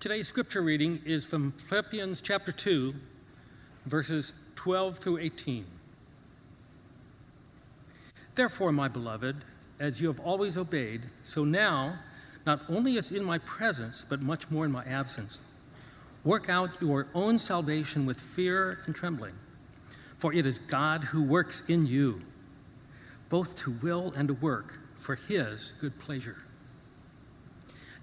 Today's scripture reading is from Philippians chapter 2, verses 12 through 18. Therefore, my beloved, as you have always obeyed, so now, not only as in my presence, but much more in my absence, work out your own salvation with fear and trembling. For it is God who works in you, both to will and to work for his good pleasure.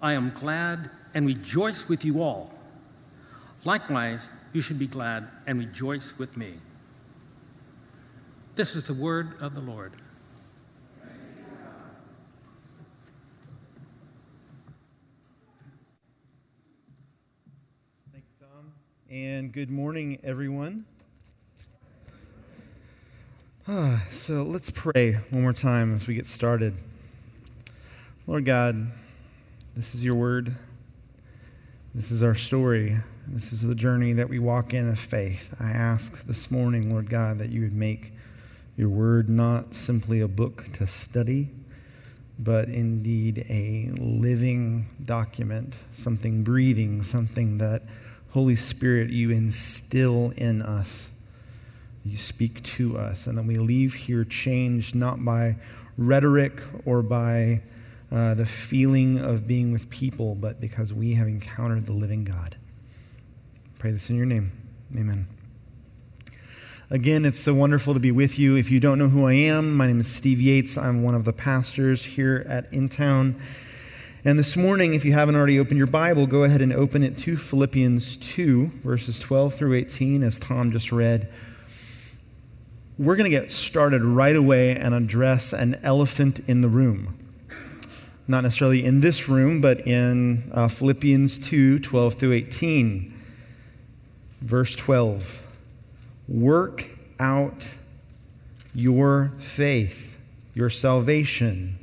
I am glad and rejoice with you all. Likewise, you should be glad and rejoice with me. This is the word of the Lord. Thank you, Tom. And good morning, everyone. So let's pray one more time as we get started. Lord God, this is your word. This is our story. This is the journey that we walk in of faith. I ask this morning, Lord God, that you would make your word not simply a book to study, but indeed a living document, something breathing, something that, Holy Spirit, you instill in us. You speak to us, and then we leave here changed not by rhetoric or by uh, the feeling of being with people, but because we have encountered the living God. Pray this in your name. Amen. Again, it's so wonderful to be with you. If you don't know who I am, my name is Steve Yates. I'm one of the pastors here at InTown. And this morning, if you haven't already opened your Bible, go ahead and open it to Philippians 2, verses 12 through 18, as Tom just read. We're going to get started right away and address an elephant in the room not necessarily in this room, but in uh, Philippians 2 12 through 18. Verse 12 Work out your faith, your salvation,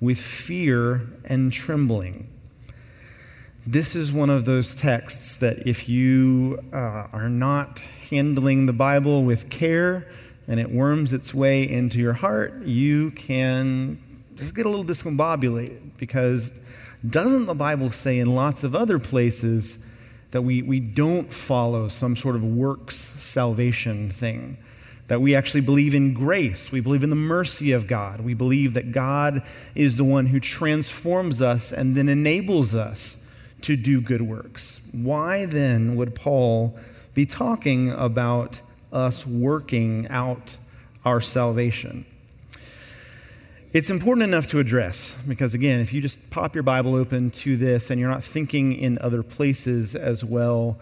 with fear and trembling. This is one of those texts that if you uh, are not handling the Bible with care and it worms its way into your heart, you can just get a little discombobulated because doesn't the Bible say in lots of other places that we, we don't follow some sort of works salvation thing? That we actually believe in grace. We believe in the mercy of God. We believe that God is the one who transforms us and then enables us to do good works. Why then would Paul be talking about us working out our salvation? It's important enough to address because, again, if you just pop your Bible open to this and you're not thinking in other places as well,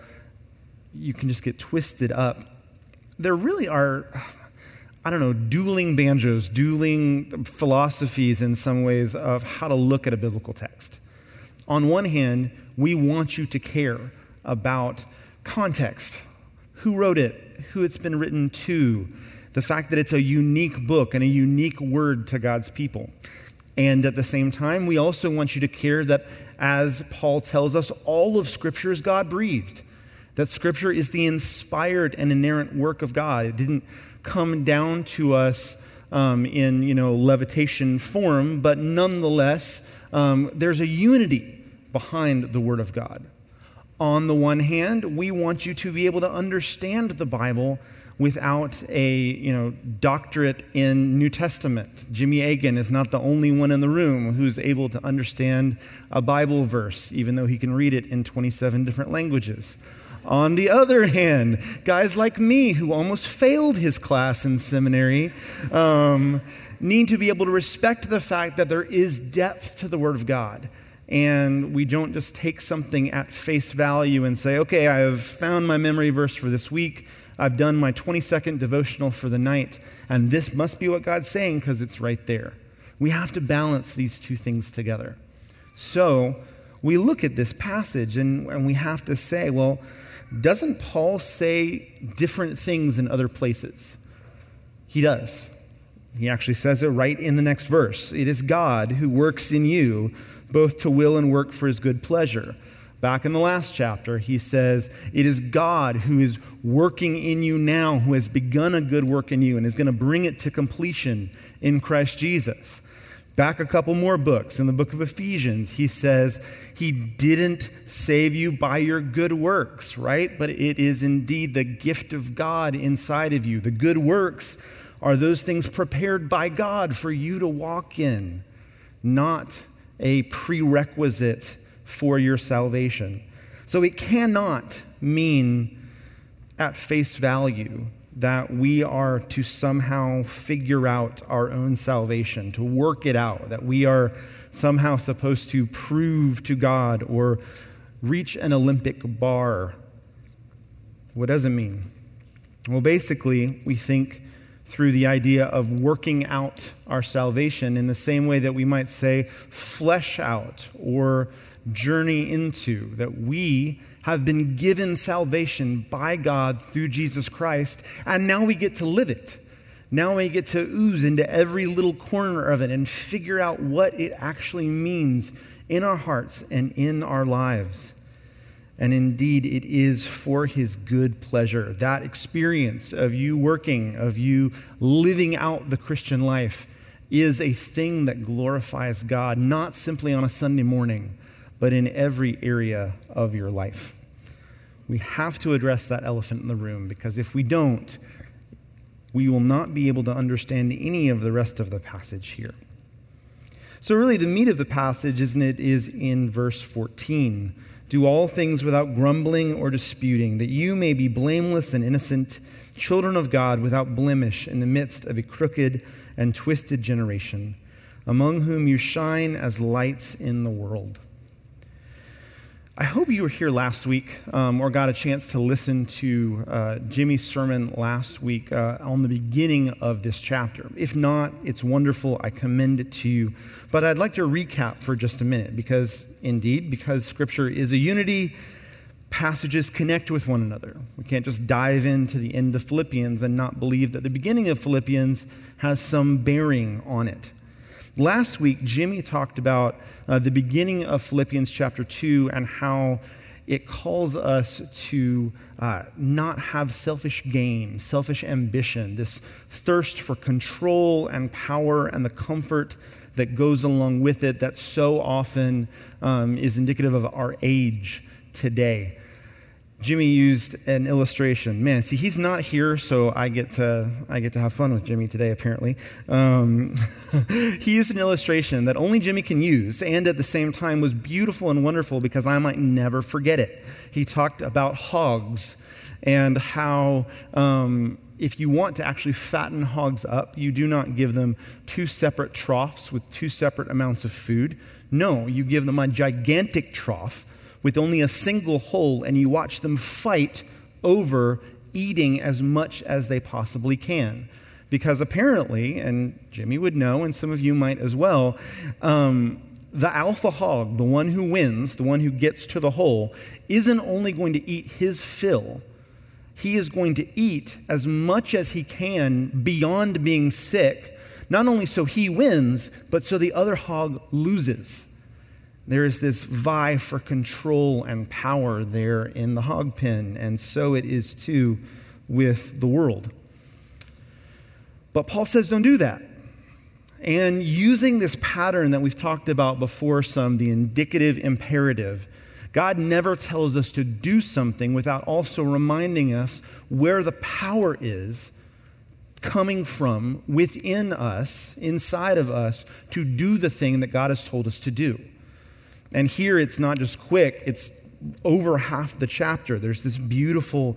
you can just get twisted up. There really are, I don't know, dueling banjos, dueling philosophies in some ways of how to look at a biblical text. On one hand, we want you to care about context who wrote it, who it's been written to the fact that it's a unique book and a unique word to God's people. And at the same time, we also want you to care that, as Paul tells us, all of Scripture is God breathed. That Scripture is the inspired and inerrant work of God. It didn't come down to us um, in you know levitation form, but nonetheless, um, there's a unity behind the Word of God. On the one hand, we want you to be able to understand the Bible without a you know, doctorate in New Testament. Jimmy Agan is not the only one in the room who's able to understand a Bible verse, even though he can read it in 27 different languages. On the other hand, guys like me who almost failed his class in seminary um, need to be able to respect the fact that there is depth to the Word of God. And we don't just take something at face value and say, okay, I have found my memory verse for this week. I've done my 20 second devotional for the night, and this must be what God's saying because it's right there. We have to balance these two things together. So, we look at this passage and, and we have to say, well, doesn't Paul say different things in other places? He does. He actually says it right in the next verse. It is God who works in you both to will and work for his good pleasure. Back in the last chapter, he says, It is God who is working in you now, who has begun a good work in you and is going to bring it to completion in Christ Jesus. Back a couple more books, in the book of Ephesians, he says, He didn't save you by your good works, right? But it is indeed the gift of God inside of you. The good works are those things prepared by God for you to walk in, not a prerequisite for your salvation. So it cannot mean at face value that we are to somehow figure out our own salvation, to work it out, that we are somehow supposed to prove to God or reach an Olympic bar. What does it mean? Well, basically, we think through the idea of working out our salvation in the same way that we might say flesh out or journey into, that we have been given salvation by God through Jesus Christ, and now we get to live it. Now we get to ooze into every little corner of it and figure out what it actually means in our hearts and in our lives. And indeed, it is for his good pleasure. That experience of you working, of you living out the Christian life, is a thing that glorifies God, not simply on a Sunday morning, but in every area of your life. We have to address that elephant in the room because if we don't, we will not be able to understand any of the rest of the passage here. So, really, the meat of the passage, isn't it, is in verse 14 do all things without grumbling or disputing, that you may be blameless and innocent, children of God without blemish in the midst of a crooked and twisted generation, among whom you shine as lights in the world. I hope you were here last week um, or got a chance to listen to uh, Jimmy's sermon last week uh, on the beginning of this chapter. If not, it's wonderful. I commend it to you. But I'd like to recap for just a minute because, indeed, because Scripture is a unity, passages connect with one another. We can't just dive into the end of Philippians and not believe that the beginning of Philippians has some bearing on it. Last week, Jimmy talked about uh, the beginning of Philippians chapter 2 and how it calls us to uh, not have selfish gain, selfish ambition, this thirst for control and power and the comfort that goes along with it that so often um, is indicative of our age today. Jimmy used an illustration. Man, see, he's not here, so I get to I get to have fun with Jimmy today. Apparently, um, he used an illustration that only Jimmy can use, and at the same time was beautiful and wonderful because I might never forget it. He talked about hogs and how. Um, if you want to actually fatten hogs up, you do not give them two separate troughs with two separate amounts of food. No, you give them a gigantic trough with only a single hole, and you watch them fight over eating as much as they possibly can. Because apparently, and Jimmy would know, and some of you might as well, um, the alpha hog, the one who wins, the one who gets to the hole, isn't only going to eat his fill, he is going to eat as much as he can beyond being sick, not only so he wins, but so the other hog loses. There is this vie for control and power there in the hog pen, and so it is too with the world. But Paul says, don't do that. And using this pattern that we've talked about before, some, the indicative imperative, God never tells us to do something without also reminding us where the power is coming from within us, inside of us, to do the thing that God has told us to do. And here it's not just quick, it's over half the chapter. There's this beautiful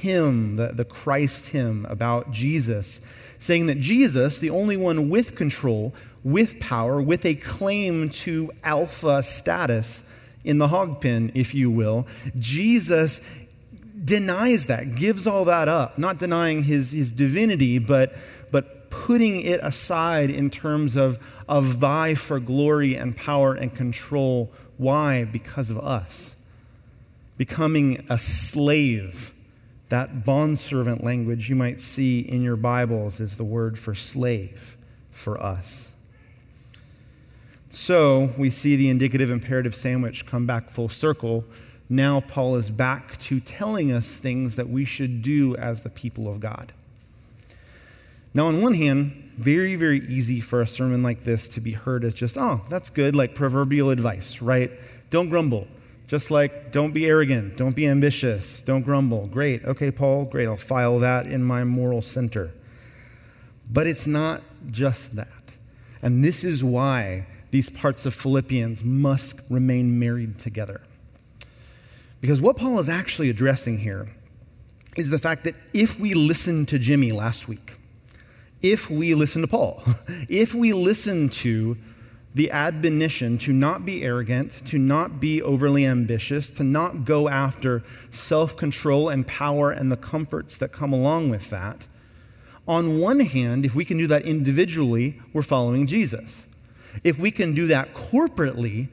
hymn, the, the Christ hymn about Jesus, saying that Jesus, the only one with control, with power, with a claim to alpha status in the hog pen, if you will, Jesus denies that, gives all that up, not denying his, his divinity, but, but putting it aside in terms of, of vie for glory and power and control Why? Because of us. Becoming a slave. That bondservant language you might see in your Bibles is the word for slave for us. So we see the indicative imperative sandwich come back full circle. Now Paul is back to telling us things that we should do as the people of God. Now, on one hand, very, very easy for a sermon like this to be heard as just, oh, that's good, like proverbial advice, right? Don't grumble. Just like, don't be arrogant, don't be ambitious, don't grumble. Great. Okay, Paul, great. I'll file that in my moral center. But it's not just that. And this is why these parts of Philippians must remain married together. Because what Paul is actually addressing here is the fact that if we listened to Jimmy last week, if we listen to Paul, if we listen to the admonition to not be arrogant, to not be overly ambitious, to not go after self control and power and the comforts that come along with that. On one hand, if we can do that individually, we're following Jesus. If we can do that corporately,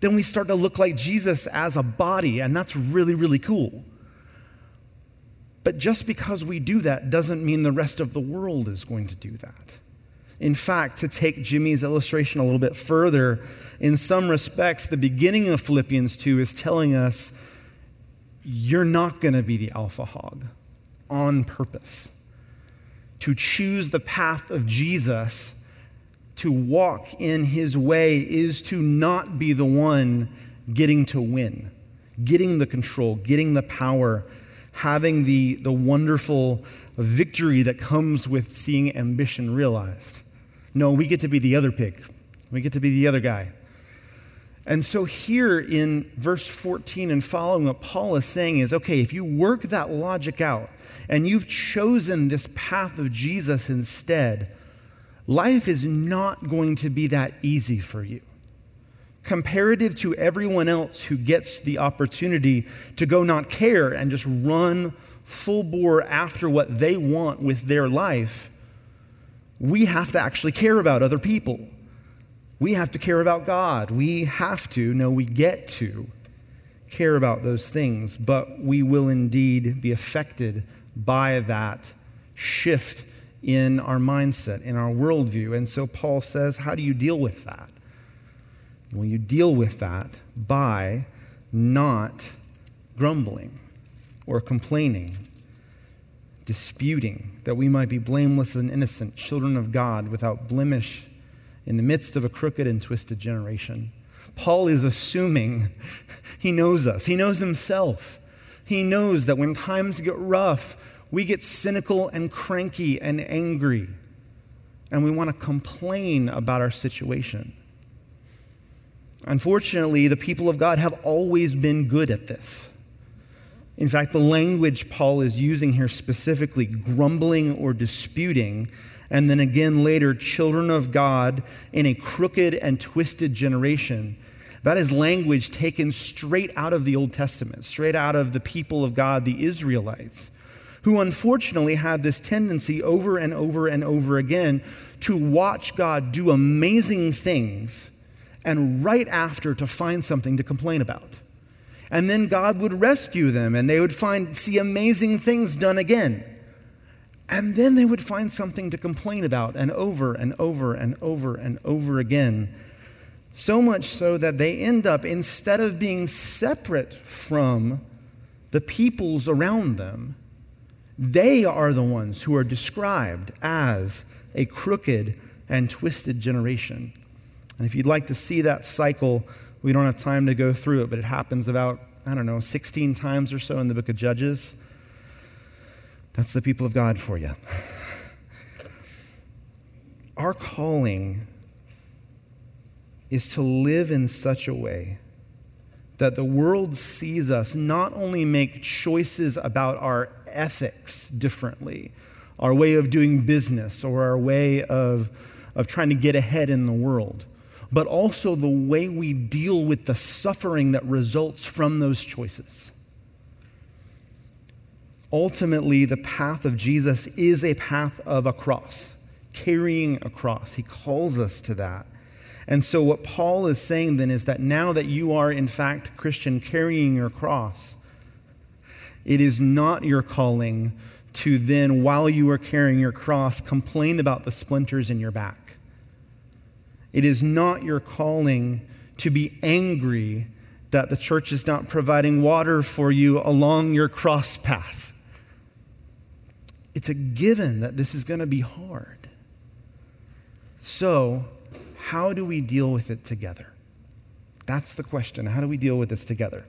then we start to look like Jesus as a body, and that's really, really cool. But just because we do that doesn't mean the rest of the world is going to do that. In fact, to take Jimmy's illustration a little bit further, in some respects, the beginning of Philippians 2 is telling us you're not going to be the alpha hog on purpose. To choose the path of Jesus to walk in his way is to not be the one getting to win, getting the control, getting the power, having the, the wonderful victory that comes with seeing ambition realized. No, we get to be the other pig. We get to be the other guy. And so, here in verse 14 and following, what Paul is saying is okay, if you work that logic out and you've chosen this path of Jesus instead, life is not going to be that easy for you. Comparative to everyone else who gets the opportunity to go not care and just run full bore after what they want with their life, we have to actually care about other people. We have to care about God. We have to, no, we get to care about those things, but we will indeed be affected by that shift in our mindset, in our worldview. And so Paul says, How do you deal with that? Well, you deal with that by not grumbling or complaining, disputing, that we might be blameless and innocent, children of God without blemish in the midst of a crooked and twisted generation. Paul is assuming he knows us, he knows himself. He knows that when times get rough, we get cynical and cranky and angry, and we want to complain about our situation. Unfortunately, the people of God have always been good at this. In fact, the language Paul is using here specifically, grumbling or disputing, and then again later, children of God in a crooked and twisted generation. That is language taken straight out of the Old Testament, straight out of the people of God, the Israelites who unfortunately had this tendency over and over and over again to watch God do amazing things and right after to find something to complain about. And then God would rescue them and they would find see amazing things done again. And then they would find something to complain about and over and over and over and over again. So much so that they end up, instead of being separate from the peoples around them, they are the ones who are described as a crooked and twisted generation. And if you'd like to see that cycle, we don't have time to go through it, but it happens about, I don't know, 16 times or so in the book of Judges. That's the people of God for you. Our calling is to live in such a way that the world sees us not only make choices about our ethics differently, our way of doing business, or our way of, of trying to get ahead in the world, but also the way we deal with the suffering that results from those choices. Ultimately, the path of Jesus is a path of a cross, carrying a cross. He calls us to that. And so, what Paul is saying then is that now that you are, in fact, Christian, carrying your cross, it is not your calling to then, while you are carrying your cross, complain about the splinters in your back. It is not your calling to be angry that the church is not providing water for you along your cross path. It's a given that this is going to be hard. So, how do we deal with it together? That's the question. How do we deal with this together?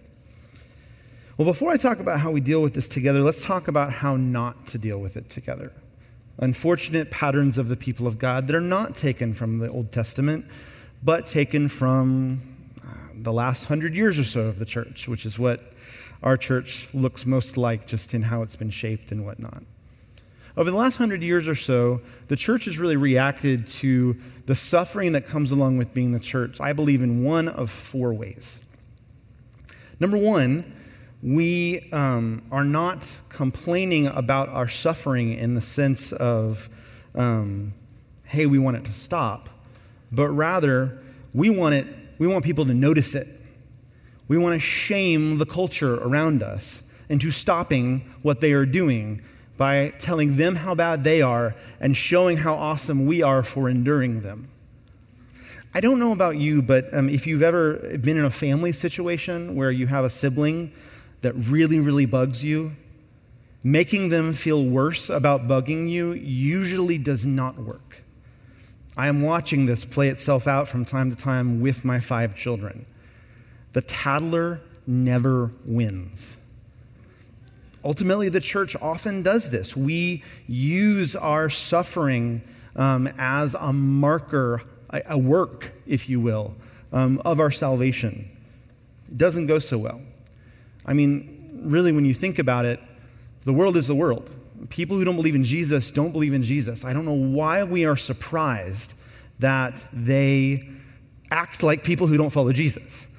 Well, before I talk about how we deal with this together, let's talk about how not to deal with it together. Unfortunate patterns of the people of God that are not taken from the Old Testament, but taken from uh, the last hundred years or so of the church, which is what our church looks most like just in how it's been shaped and whatnot. Over the last hundred years or so, the church has really reacted to the suffering that comes along with being the church, I believe, in one of four ways. Number one, we um, are not complaining about our suffering in the sense of, um, hey, we want it to stop, but rather we want it, we want people to notice it. We want to shame the culture around us into stopping what they are doing by telling them how bad they are and showing how awesome we are for enduring them. I don't know about you, but um, if you've ever been in a family situation where you have a sibling that really, really bugs you, making them feel worse about bugging you usually does not work. I am watching this play itself out from time to time with my five children. The tattler never wins. Ultimately, the church often does this. We use our suffering um, as a marker, a, a, work, if you will, um, of our salvation. It doesn't go so well. I mean, really, when you think about it, the world is the world. People who don't believe in Jesus don't believe in Jesus. I don't know why we are surprised that they act like people who don't follow Jesus.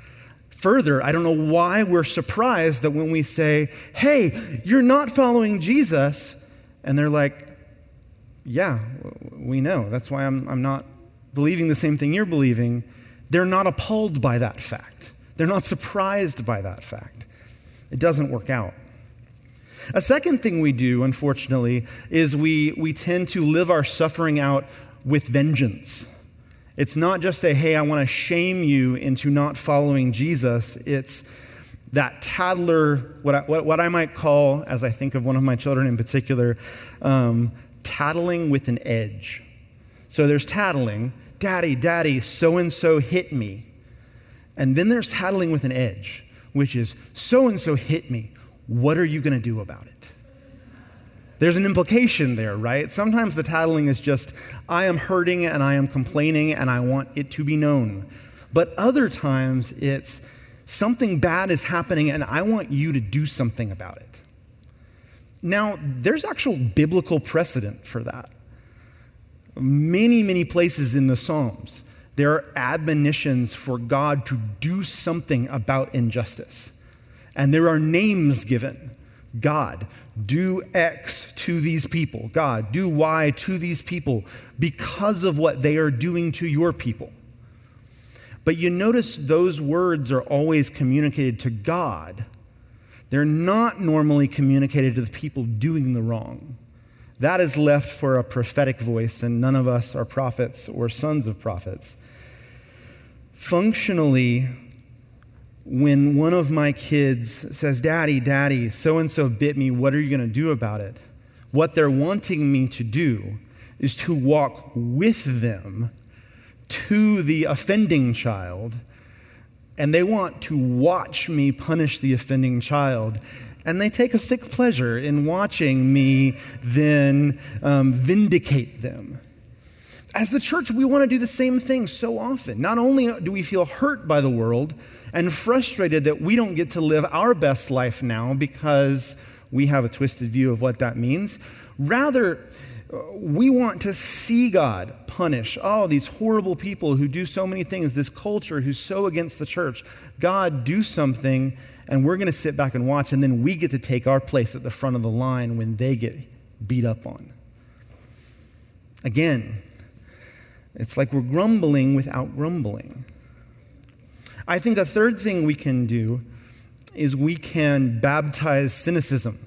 Further, I don't know why we're surprised that when we say, hey, you're not following Jesus, and they're like, yeah, we know. That's why I'm, I'm not believing the same thing you're believing. They're not appalled by that fact. They're not surprised by that fact. It doesn't work out. A second thing we do, unfortunately, is we, we tend to live our suffering out with vengeance. It's not just a, hey, I want to shame you into not following Jesus. It's that tattler, what I, what, what I might call, as I think of one of my children in particular, um, tattling with an edge. So there's tattling, daddy, daddy, so and so hit me. And then there's tattling with an edge, which is so and so hit me. What are you going to do about it? There's an implication there, right? Sometimes the tattling is just, I am hurting and I am complaining and I want it to be known. But other times it's, something bad is happening and I want you to do something about it. Now, there's actual biblical precedent for that. Many, many places in the Psalms, there are admonitions for God to do something about injustice. And there are names given. God, do X to these people. God, do Y to these people because of what they are doing to your people. But you notice those words are always communicated to God. They're not normally communicated to the people doing the wrong. That is left for a prophetic voice, and none of us are prophets or sons of prophets. Functionally, when one of my kids says, Daddy, Daddy, so and so bit me, what are you going to do about it? What they're wanting me to do is to walk with them to the offending child, and they want to watch me punish the offending child. And they take a sick pleasure in watching me then um, vindicate them. As the church, we want to do the same thing so often. Not only do we feel hurt by the world and frustrated that we don't get to live our best life now because we have a twisted view of what that means, rather, we want to see God punish all these horrible people who do so many things, this culture who's so against the church. God, do something, and we're going to sit back and watch, and then we get to take our place at the front of the line when they get beat up on. Again, It's like we're grumbling without grumbling. I think a third thing we can do is we can baptize cynicism.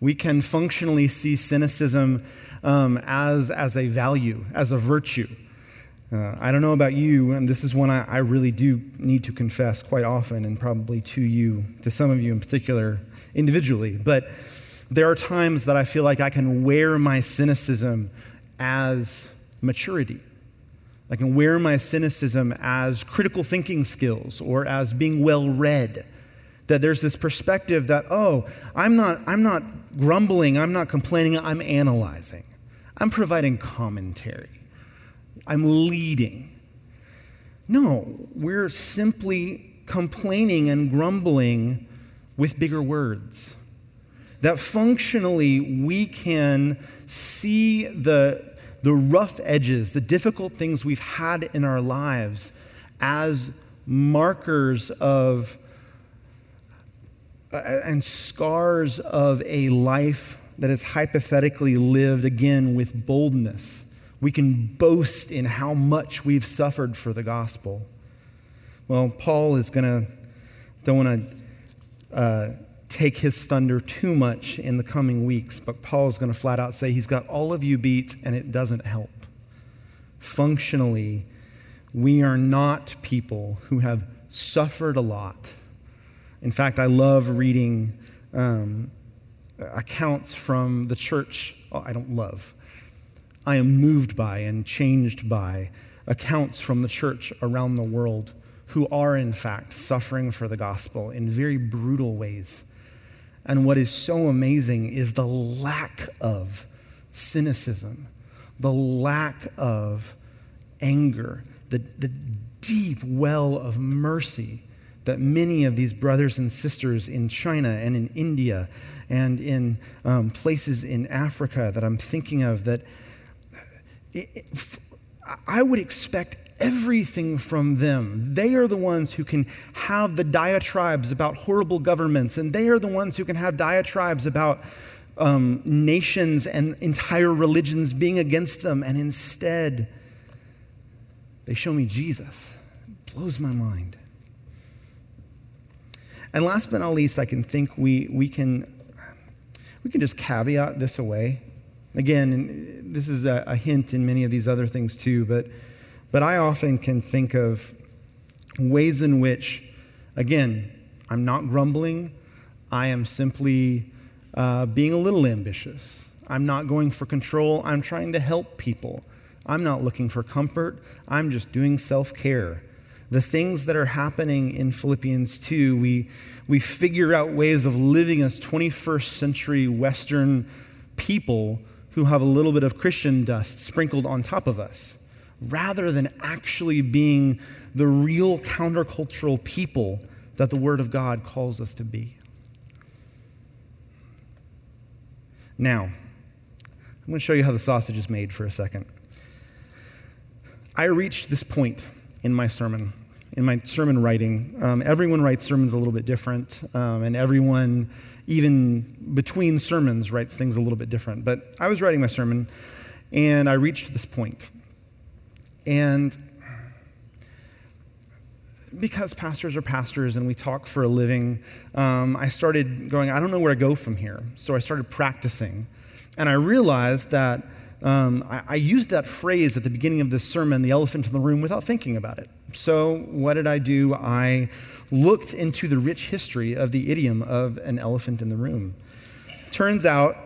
We can functionally see cynicism um, as, as a value, as a virtue. Uh, I don't know about you, and this is one I, I really do need to confess quite often, and probably to you, to some of you in particular, individually. But there are times that I feel like I can wear my cynicism as maturity. I can wear my cynicism as critical thinking skills or as being well read. That there's this perspective that, oh, I'm not, I'm not grumbling, I'm not complaining, I'm analyzing. I'm providing commentary. I'm leading. No, we're simply complaining and grumbling with bigger words. That functionally we can see the the rough edges, the difficult things we've had in our lives as markers of uh, and scars of a life that is hypothetically lived again with boldness. We can boast in how much we've suffered for the gospel. Well, Paul is going to, don't want to uh, take his thunder too much in the coming weeks, but Paul's going to flat out say he's got all of you beat and it doesn't help. Functionally, we are not people who have suffered a lot. In fact, I love reading um, accounts from the church. Oh, I don't love. I am moved by and changed by accounts from the church around the world who are, in fact, suffering for the gospel in very brutal ways. And what is so amazing is the lack of cynicism, the lack of anger, the, the deep well of mercy that many of these brothers and sisters in China and in India and in um, places in Africa that I'm thinking of that it, it, I would expect everything from them. They are the ones who can have the diatribes about horrible governments, and they are the ones who can have diatribes about um, nations and entire religions being against them, and instead, they show me Jesus. It blows my mind. And last but not least, I can think we, we, can, we can just caveat this away. Again, this is a, a hint in many of these other things too, but but I often can think of ways in which, again, I'm not grumbling. I am simply uh, being a little ambitious. I'm not going for control. I'm trying to help people. I'm not looking for comfort. I'm just doing self care. The things that are happening in Philippians 2, we, we figure out ways of living as 21st century Western people who have a little bit of Christian dust sprinkled on top of us rather than actually being the real countercultural people that the Word of God calls us to be. Now, I'm going to show you how the sausage is made for a second. I reached this point in my sermon, in my sermon writing. Um, everyone writes sermons a little bit different, um, and everyone, even between sermons, writes things a little bit different. But I was writing my sermon, and I reached this point. And because pastors are pastors and we talk for a living, um, I started going, I don't know where to go from here. So I started practicing. And I realized that um, I, I, used that phrase at the beginning of this sermon, the elephant in the room, without thinking about it. So what did I do? I looked into the rich history of the idiom of an elephant in the room. Turns out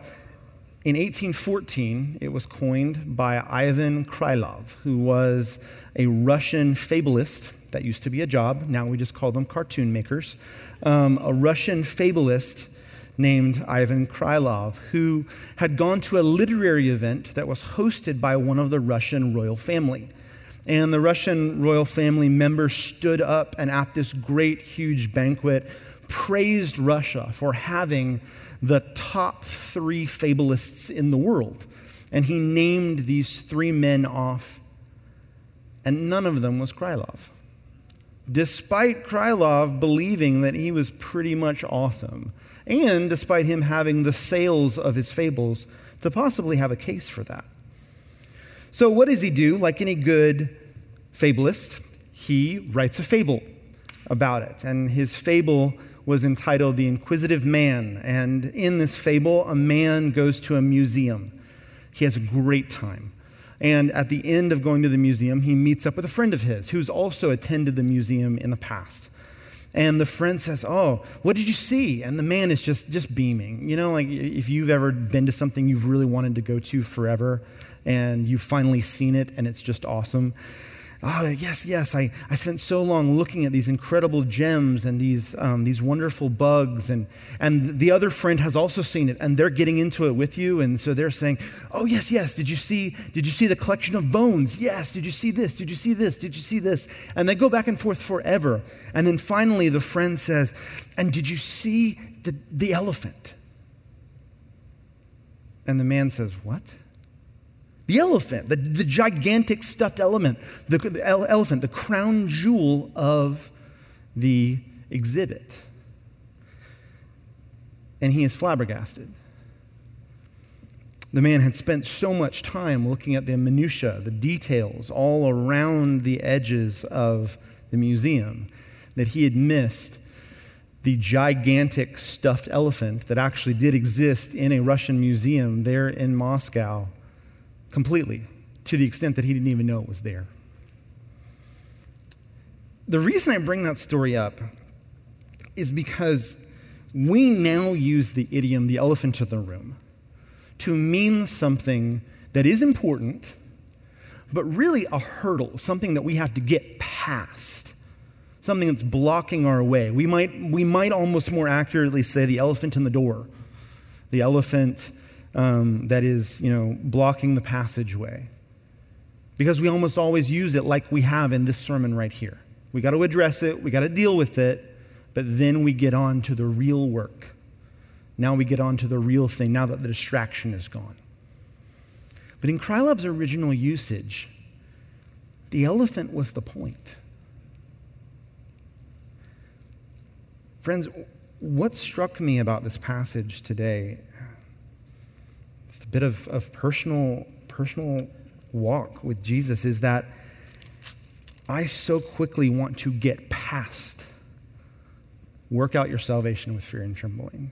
in 1814, it was coined by Ivan Krylov, who was a Russian fabulist. That used to be a job. Now we just call them cartoon makers. Um, a Russian fabulist named Ivan Krylov, who had gone to a literary event that was hosted by one of the Russian royal family. And the Russian royal family members stood up and at this great, huge banquet praised Russia for having the top three fabulists in the world. And he named these three men off, and none of them was Krylov. Despite Krylov believing that he was pretty much awesome, and despite him having the sales of his fables to possibly have a case for that. So, what does he do? Like any good fabulist, he writes a fable about it. And his fable was entitled The Inquisitive Man. And in this fable, a man goes to a museum. He has a great time. And at the end of going to the museum, he meets up with a friend of his who's also attended the museum in the past. And the friend says, Oh, what did you see? And the man is just, just beaming. You know, like if you've ever been to something you've really wanted to go to forever and you've finally seen it and it's just awesome. Oh, yes, yes. I, I spent so long looking at these incredible gems and these, um, these wonderful bugs. And, and the other friend has also seen it, and they're getting into it with you. And so they're saying, Oh, yes, yes. Did you see, did you see the collection of bones? Yes. Did you see this? Did you see this? Did you see this? And they go back and forth forever. And then finally, the friend says, And did you see the, the elephant? And the man says, What? The elephant, the, the gigantic stuffed element, the, the elephant, the crown jewel of the exhibit. And he is flabbergasted. The man had spent so much time looking at the minutiae, the details all around the edges of the museum, that he had missed the gigantic stuffed elephant that actually did exist in a Russian museum there in Moscow completely to the extent that he didn't even know it was there. The reason I bring that story up is because we now use the idiom the elephant in the room to mean something that is important, but really a hurdle, something that we have to get past, something that's blocking our way. We might, we might almost more accurately say the elephant in the door, the elephant um, that is, you know, blocking the passageway. Because we almost always use it like we have in this sermon right here. We got to address it, we got to deal with it, but then we get on to the real work. Now we get on to the real thing, now that the distraction is gone. But in Krylov's original usage, the elephant was the point. Friends, what struck me about this passage today bit of, of personal, personal walk with Jesus is that I so quickly want to get past work out your salvation with fear and trembling.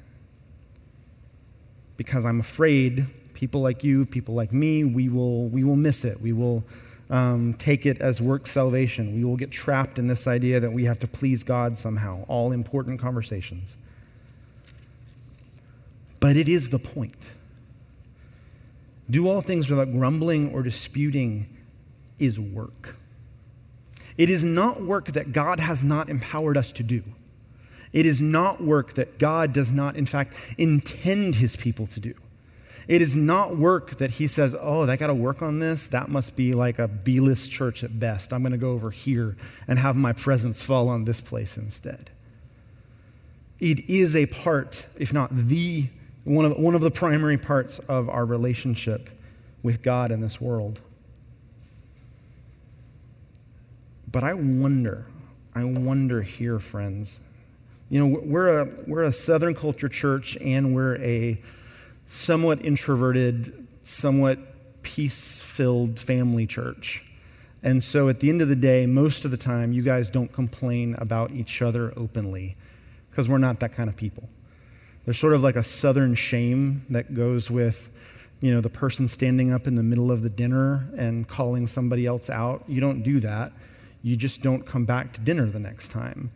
Because I'm afraid people like you, people like me, we will, we will miss it. We will um, take it as work salvation. We will get trapped in this idea that we have to please God somehow. All important conversations. But it is the point. Do all things without grumbling or disputing is work. It is not work that God has not empowered us to do. It is not work that God does not, in fact, intend his people to do. It is not work that he says, oh, they got to work on this. That must be like a B list church at best. I'm going to go over here and have my presence fall on this place instead. It is a part, if not the one of, one of the primary parts of our relationship with God in this world. But I wonder, I wonder here, friends. You know, we're a, we're a Southern culture church and we're a somewhat introverted, somewhat peace filled family church. And so at the end of the day, most of the time, you guys don't complain about each other openly because we're not that kind of people. There's sort of like a southern shame that goes with, you know, the person standing up in the middle of the dinner and calling somebody else out. You don't do that. You just don't come back to dinner the next time.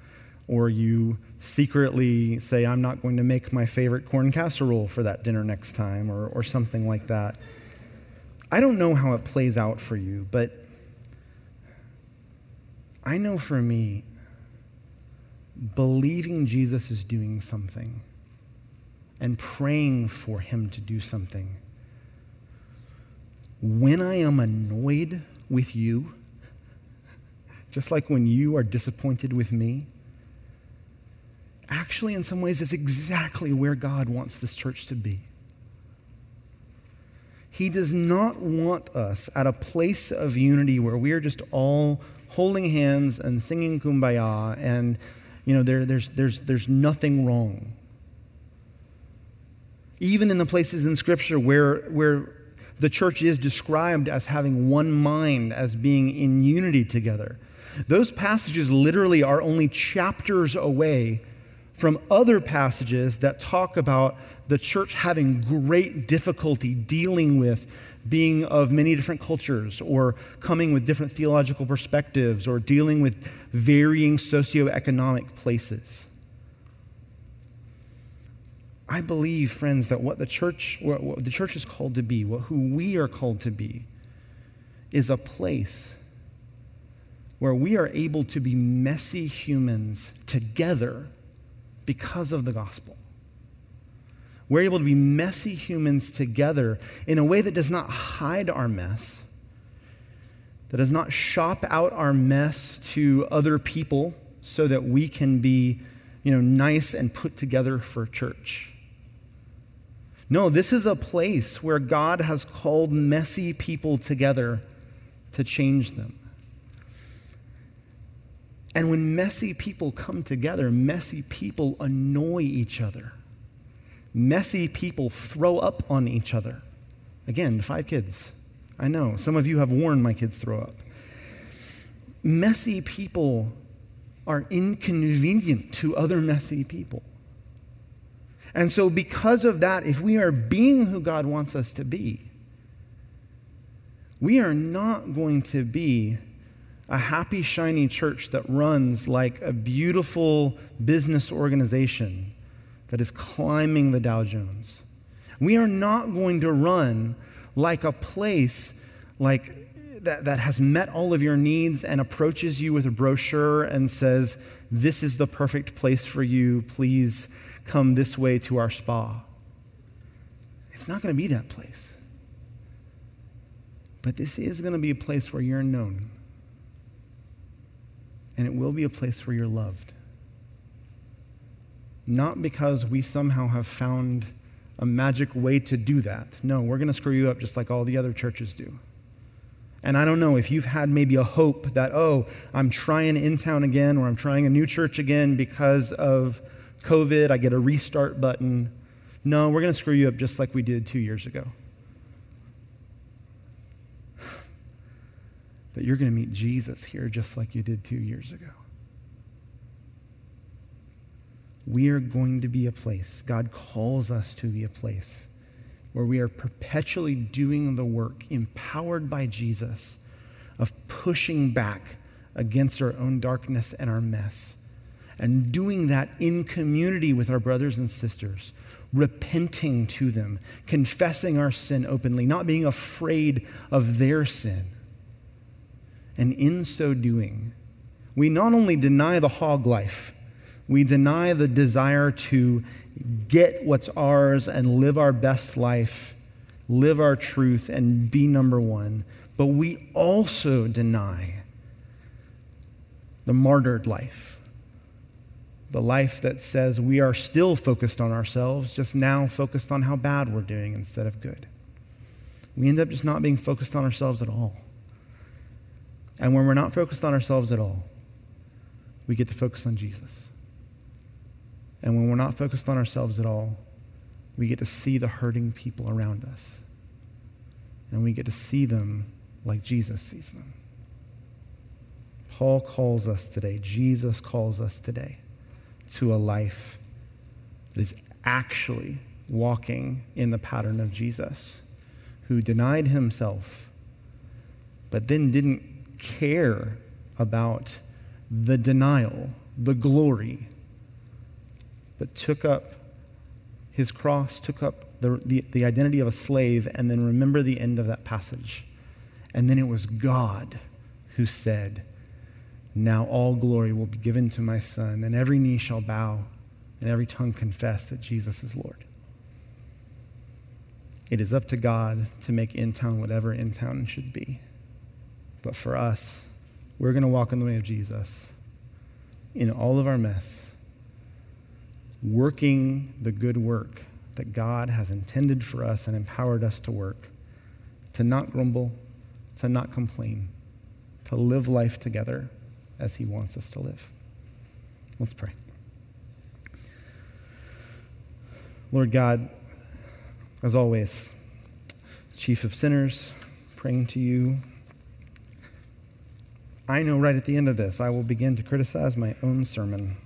Or you secretly say, I'm not going to make my favorite corn casserole for that dinner next time, or, or something like that. I don't know how it plays out for you, but I know for me, believing Jesus is doing something and praying for him to do something. When I am annoyed with you, just like when you are disappointed with me, actually, in some ways, it's exactly where God wants this church to be. He does not want us at a place of unity where we are just all holding hands and singing kumbaya and you know there, there's, there's, there's nothing wrong even in the places in Scripture where, where the church is described as having one mind, as being in unity together. Those passages literally are only chapters away from other passages that talk about the church having great difficulty dealing with being of many different cultures or coming with different theological perspectives or dealing with varying socioeconomic places. I believe, friends, that what the church, what, what the church is called to be, what, who we are called to be, is a place where we are able to be messy humans together because of the gospel. We're able to be messy humans together in a way that does not hide our mess, that does not shop out our mess to other people so that we can be, you know, nice and put together for church. No, this is a place where God has called messy people together to change them. And when messy people come together, messy people annoy each other. Messy people throw up on each other. Again, five kids. I know. Some of you have warned my kids throw up. Messy people are inconvenient to other messy people. And so, because of that, if we are being who God wants us to be, we are not going to be a happy, shiny church that runs like a beautiful business organization that is climbing the Dow Jones. We are not going to run like a place like that, that has met all of your needs and approaches you with a brochure and says, This is the perfect place for you. Please come this way to our spa. It's not going to be that place. But this is going to be a place where you're known. And it will be a place where you're loved. Not because we somehow have found a magic way to do that. No, we're going to screw you up just like all the other churches do. And I don't know if you've had maybe a hope that, oh, I'm trying in town again or I'm trying a new church again because of COVID, I get a restart button. No, we're going to screw you up just like we did two years ago. But you're going to meet Jesus here just like you did two years ago. We are going to be a place, God calls us to be a place where we are perpetually doing the work, empowered by Jesus, of pushing back against our own darkness and our mess and doing that in community with our brothers and sisters, repenting to them, confessing our sin openly, not being afraid of their sin. And in so doing, we not only deny the hog life, we deny the desire to get what's ours and live our best life, live our truth, and be number one, but we also deny the martyred life the life that says we are still focused on ourselves, just now focused on how bad we're doing instead of good. We end up just not being focused on ourselves at all. And when we're not focused on ourselves at all, we get to focus on Jesus. And when we're not focused on ourselves at all, we get to see the hurting people around us. And we get to see them like Jesus sees them. Paul calls us today, Jesus calls us today to a life that is actually walking in the pattern of Jesus, who denied himself, but then didn't care about the denial, the glory, but took up his cross, took up the, the, the, identity of a slave, and then remember the end of that passage. And then it was God who said, now all glory will be given to my Son, and every knee shall bow, and every tongue confess that Jesus is Lord. It is up to God to make in town whatever in town should be. But for us, we're going to walk in the way of Jesus in all of our mess, working the good work that God has intended for us and empowered us to work, to not grumble, to not complain, to live life together as He wants us to live. Let's pray. Lord God, as always, chief of sinners, praying to you. I know right at the end of this, I will begin to criticize my own sermon.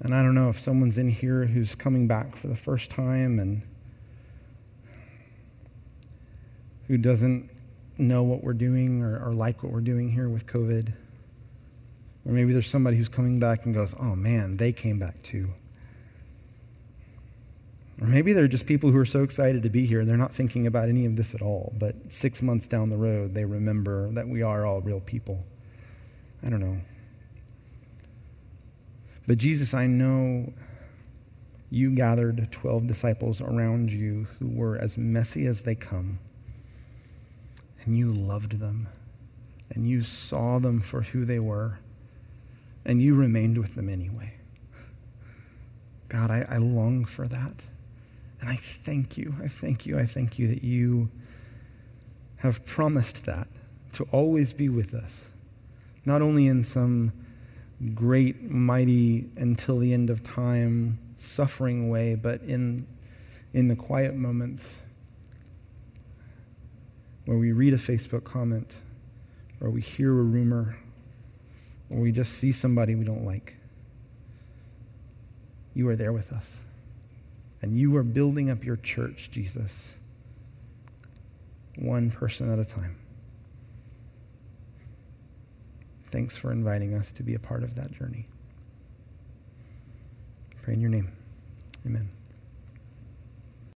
And I don't know if someone's in here who's coming back for the first time and who doesn't know what we're doing or, or like what we're doing here with COVID. Or maybe there's somebody who's coming back and goes, oh man, they came back too. Or maybe they're just people who are so excited to be here, they're not thinking about any of this at all. But six months down the road, they remember that we are all real people. I don't know. But Jesus, I know you gathered 12 disciples around you who were as messy as they come. And you loved them. And you saw them for who they were. And you remained with them anyway. God, I, I long for that. And I thank you. I thank you. I thank you that you have promised that to always be with us, not only in some great, mighty, until the end of time, suffering way, but in, in the quiet moments where we read a Facebook comment, or we hear a rumor, or we just see somebody we don't like. You are there with us. And you are building up your church, Jesus, one person at a time. Thanks for inviting us to be a part of that journey. Pray in your name. Amen.